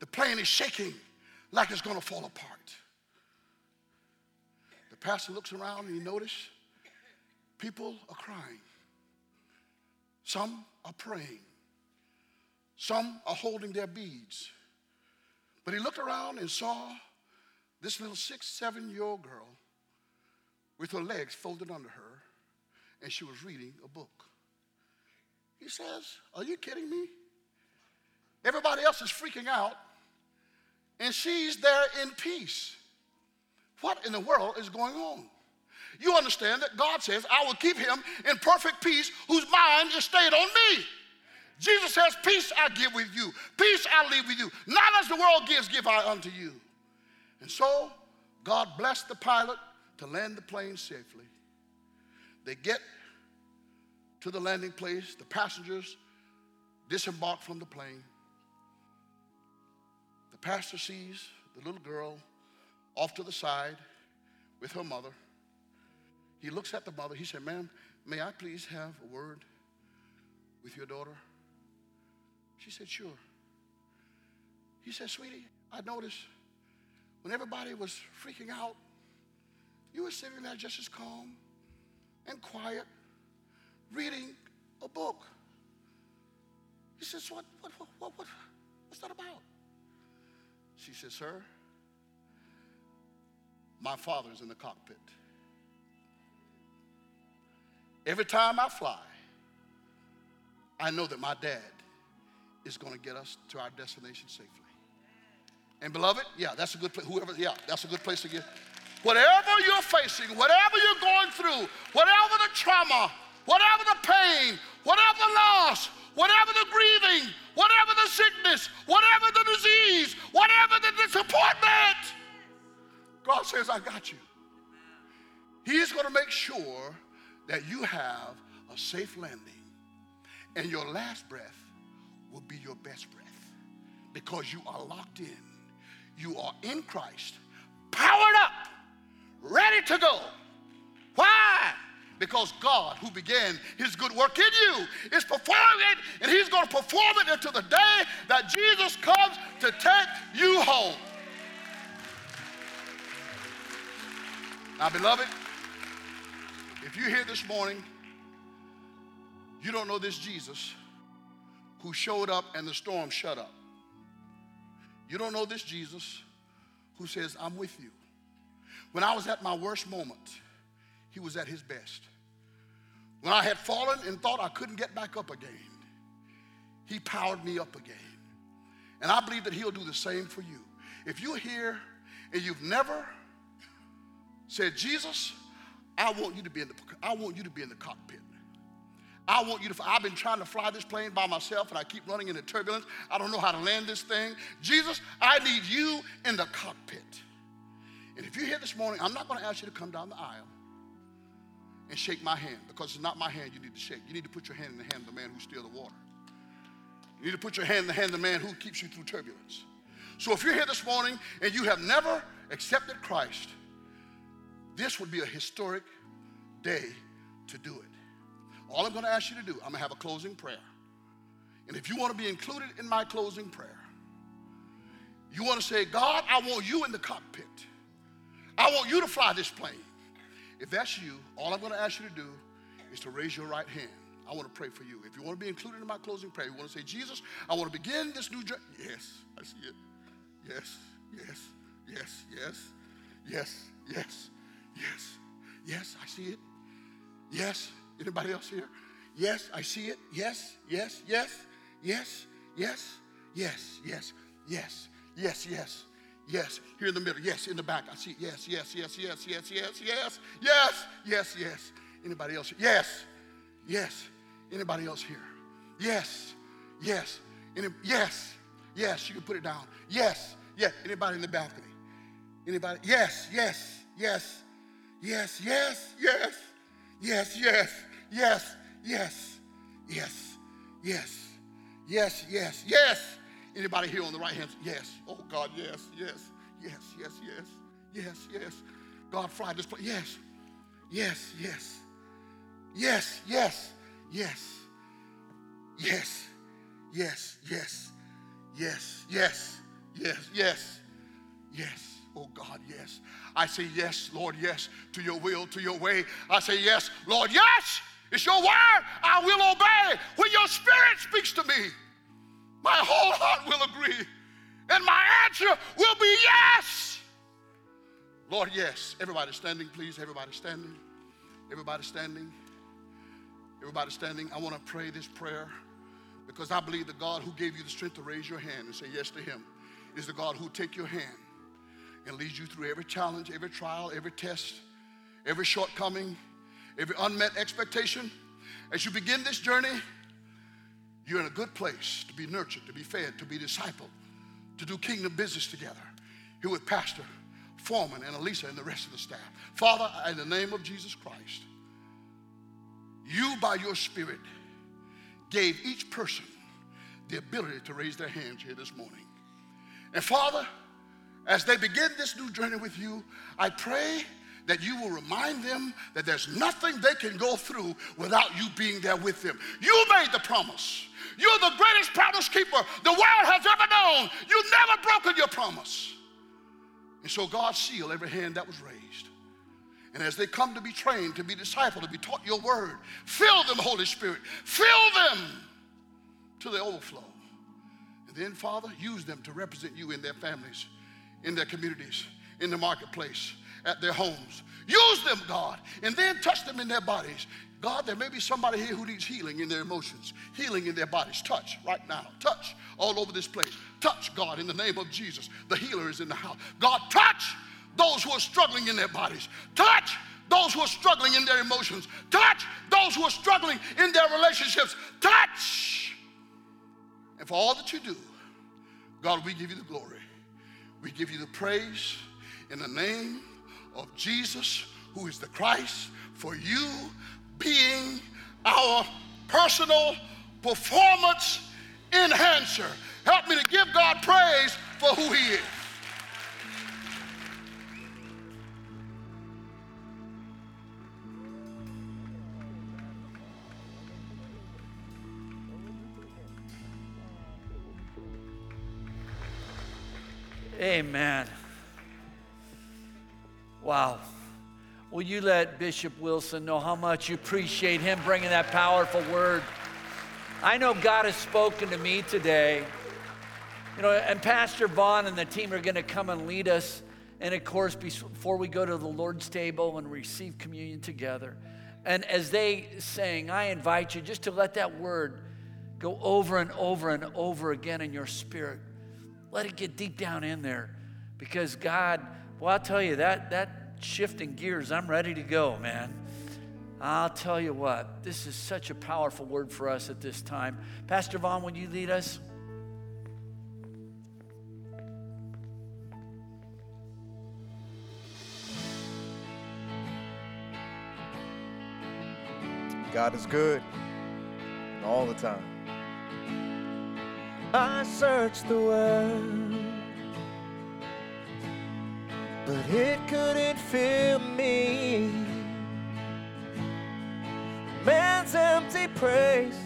G: the plane is shaking like it's going to fall apart. The pastor looks around and he notices people are crying. Some are praying. Some are holding their beads. But he looked around and saw this little six, seven year old girl with her legs folded under her, and she was reading a book. He says, Are you kidding me? Everybody else is freaking out, and she's there in peace. What in the world is going on? You understand that God says, I will keep him in perfect peace whose mind is stayed on me. Jesus says, Peace I give with you, peace I leave with you. Not as the world gives, give I unto you. And so God blessed the pilot to land the plane safely. They get to the landing place, the passengers disembark from the plane. The pastor sees the little girl off to the side with her mother. He looks at the mother. He said, Ma'am, may I please have a word with your daughter? She said, Sure. He said, Sweetie, I noticed when everybody was freaking out, you were sitting there just as calm and quiet, reading a book. He says, what, what, what, what, what, what's that about? She says, Sir, my father's in the cockpit. Every time I fly, I know that my dad is going to get us to our destination safely. And beloved, yeah, that's a good place. Whoever, yeah, that's a good place to get. Whatever you're facing, whatever you're going through, whatever the trauma, whatever the pain, whatever the loss, whatever the grieving, whatever the sickness, whatever the disease, whatever the disappointment, God says, I got you. He's going to make sure that you have a safe landing, and your last breath will be your best breath because you are locked in. You are in Christ, powered up, ready to go. Why? Because God, who began his good work in you, is performing it, and he's going to perform it until the day that Jesus comes to take you home. Now, beloved, if you're here this morning, you don't know this Jesus who showed up and the storm shut up. You don't know this Jesus who says, I'm with you. When I was at my worst moment, he was at his best. When I had fallen and thought I couldn't get back up again, he powered me up again. And I believe that he'll do the same for you. If you're here and you've never said, Jesus, I want you to be in the I want you to be in the cockpit. I want you to, I've been trying to fly this plane by myself and I keep running into turbulence. I don't know how to land this thing. Jesus, I need you in the cockpit. And if you're here this morning, I'm not going to ask you to come down the aisle and shake my hand because it's not my hand you need to shake. You need to put your hand in the hand of the man who steals the water. You need to put your hand in the hand of the man who keeps you through turbulence. So if you're here this morning and you have never accepted Christ, this would be a historic day to do it. All I'm going to ask you to do, I'm going to have a closing prayer. And if you want to be included in my closing prayer, you want to say, God, I want you in the cockpit. I want you to fly this plane. If that's you, all I'm going to ask you to do is to raise your right hand. I want to pray for you. If you want to be included in my closing prayer, you want to say, Jesus, I want to begin this new journey. Yes, I see it. Yes, yes, yes, yes, yes, yes, yes, yes, I see it. Yes. Anybody else here? Yes, I see it. Yes, yes, yes, yes, yes, yes, yes, yes, yes, yes, yes. Here in the middle. Yes, in the back. I see. Yes, yes, yes, yes, yes, yes, yes, yes, yes, yes. Anybody else? Yes, yes. Anybody else here? Yes, yes, Any, yes, yes. You can put it down. Yes, yes. Anybody in the balcony? Anybody? Yes, yes, yes, yes, yes, yes, yes, yes, yes, yes, yes, yes, yes, yes, yes. Yes. Anybody here on the right hand? Yes. Oh God, yes, yes, yes, yes, yes, yes, yes. God fried this place. Yes, yes, yes, yes, yes, yes, yes, yes, yes, yes, yes, yes, yes, yes. Oh God, yes. I say yes, Lord, yes, to your will, to your way. I say yes, Lord, yes. It's your word. I will obey. When your spirit speaks to me, my whole heart will agree. And my answer will be yes. Lord, yes. Everybody standing, please. Everybody standing. Everybody standing. Everybody standing. I want to pray this prayer because I believe the God who gave you the strength to raise your hand and say yes to Him is the God who take your hand and leads you through every challenge, every trial, every test, every shortcoming, every unmet expectation. As you begin this journey, you're in a good place to be nurtured, to be fed, to be discipled, to do kingdom business together. Here with Pastor Foreman and Elisa and the rest of the staff. Father, in the name of Jesus Christ, you by your Spirit gave each person the ability to raise their hands here this morning. And Father, as they begin this new journey with you, I pray that you will remind them that there's nothing they can go through without you being there with them. You made the promise. You're the greatest promise keeper the world has ever known. You've never broken your promise. And so God seal every hand that was raised. And as they come to be trained, to be discipled, to be taught your word, fill them, Holy Spirit. Fill them to the overflow. And then, Father, use them to represent you in their families, in their communities, in the marketplace, at their homes. Use them, God, and then touch them in their bodies. God, there may be somebody here who needs healing in their emotions, healing in their bodies. Touch right now. Touch all over this place. Touch, God, in the name of Jesus. The healer is in the house. God, touch those who are struggling in their bodies. Touch those who are struggling in their emotions. Touch those who are struggling in their relationships. Touch. And for all that you do, God, we give you the glory. We give you the praise in the name of Jesus, who is the Christ, for you being our personal performance enhancer. Help me to give God praise for who He is.
D: Amen. Wow. Will you let Bishop Wilson know how much you appreciate him bringing that powerful word? I know God has spoken to me today. You know, and Pastor Vaughn and the team are going to come and lead us. And of course, before we go to the Lord's table and receive communion together. And as they sing, I invite you just to let that word go over and over and over again in your spirit. Let it get deep down in there. Because God, well, I'll tell you, that, that shifting gears, I'm ready to go, man. I'll tell you what, this is such a powerful word for us at this time. Pastor Vaughn, would you lead us?
B: God is good all the time. I searched the world, but it couldn't fill me. Man's empty praise,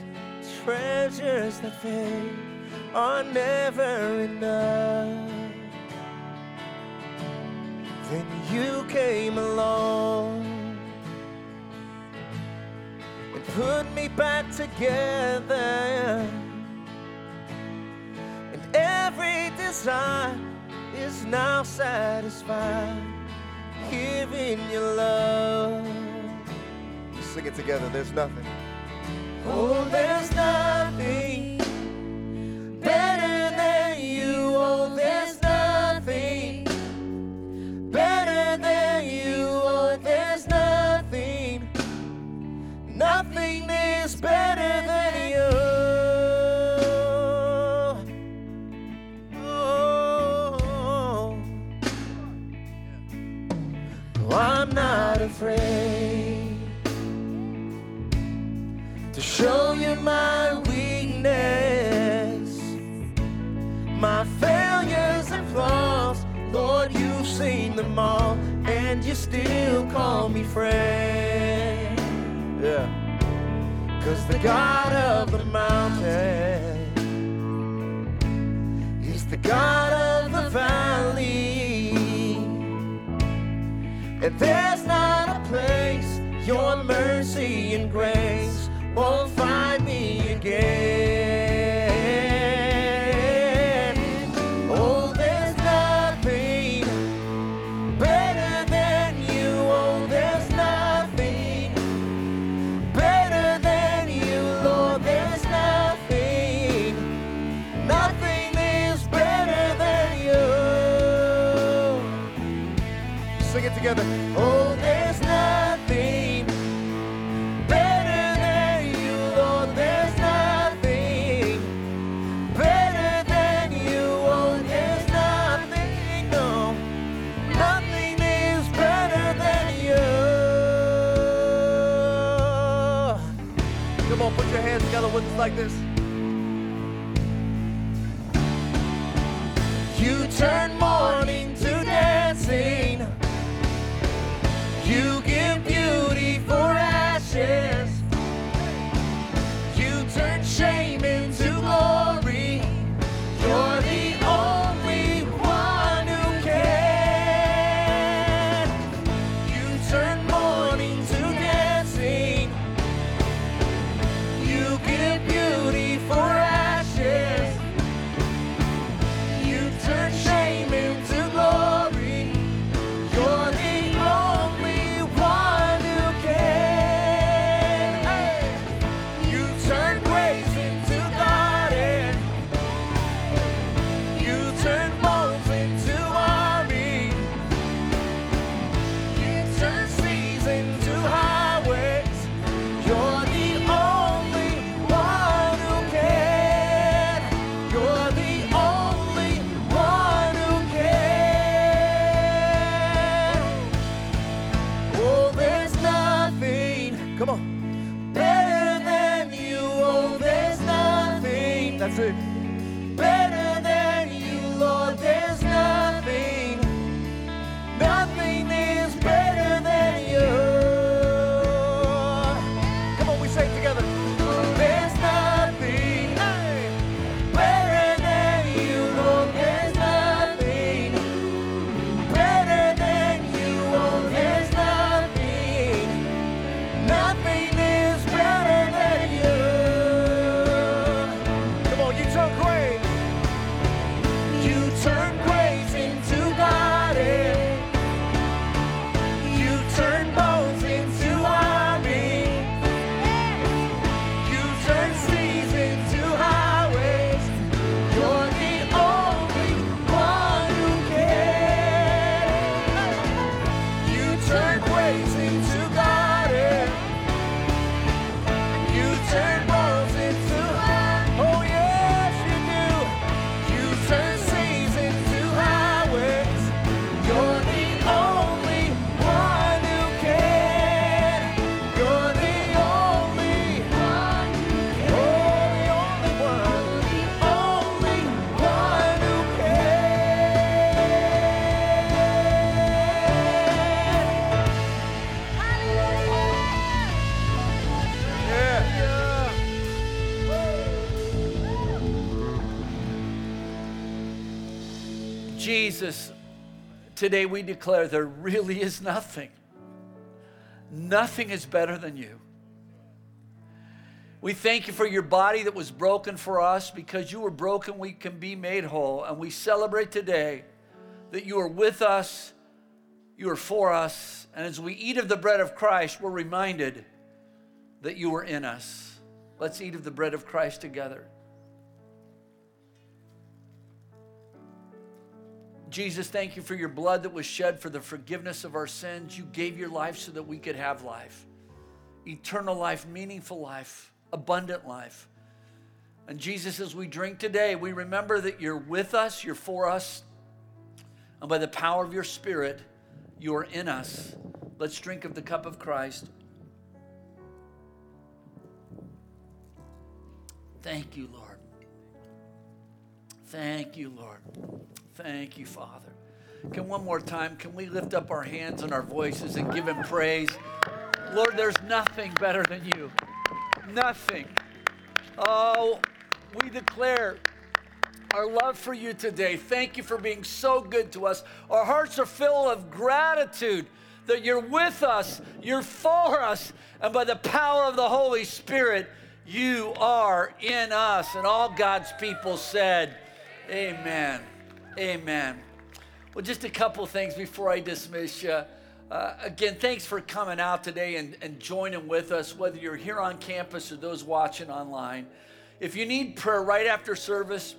B: treasures that fade are never enough. Then you came along and put me back together every desire is now satisfied here in your love. Sing it together. There's nothing. Oh, there's nothing. afraid to show you my weakness, my failures and flaws. Lord, you've seen them all, and you still call me friend. Yeah. Cause the God of the mountain, He's the God of the valley. And there's place. Your mercy and grace won't find me again.
D: Today we declare there really is nothing. Nothing is better than you. We thank you for your body that was broken for us because you were broken, we can be made whole. And we celebrate today that you are with us, you are for us. And as we eat of the bread of Christ, we're reminded that you are in us. Let's eat of the bread of Christ together. Jesus, thank you for your blood that was shed for the forgiveness of our sins. You gave your life so that we could have life eternal life, meaningful life, abundant life. And Jesus, as we drink today, we remember that you're with us, you're for us, and by the power of your Spirit, you are in us. Let's drink of the cup of Christ. Thank you, Lord. Thank you, Lord. Thank you, Father. Can one more time, can we lift up our hands and our voices and give him praise? Lord, there's nothing better than you. Nothing. Oh, we declare our love for you today. Thank you for being so good to us. Our hearts are full of gratitude that you're with us, you're for us, and by the power of the Holy Spirit, you are in us. And all God's people said, Amen. Amen. Well, just a couple things before I dismiss you. Uh, again, thanks for coming out today and, and joining with us, whether you're here on campus or those watching online. If you need prayer right after service,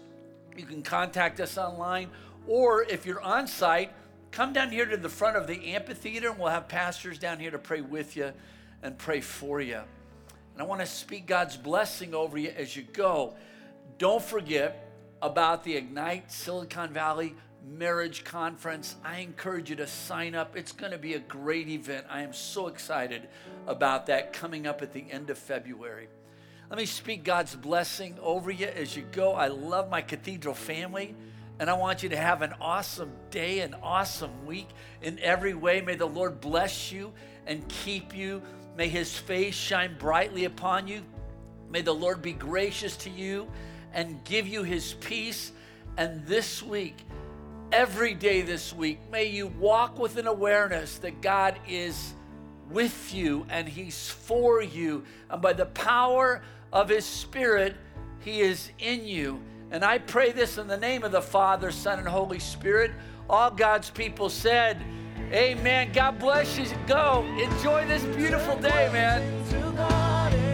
D: you can contact us online. Or if you're on site, come down here to the front of the amphitheater and we'll have pastors down here to pray with you and pray for you. And I want to speak God's blessing over you as you go. Don't forget about the Ignite Silicon Valley marriage conference. I encourage you to sign up. It's going to be a great event. I am so excited about that coming up at the end of February. Let me speak God's blessing over you as you go. I love my cathedral family, and I want you to have an awesome day, an awesome week in every way. May the Lord bless you and keep you. May his face shine brightly upon you. May the Lord be gracious to you and give you his peace. And this week, every day this week, may you walk with an awareness that God is with you and He's for you. And by the power of His Spirit, He is in you. And I pray this in the name of the Father, Son, and Holy Spirit. All God's people said, Amen. God bless you. Go. Enjoy this beautiful day, man.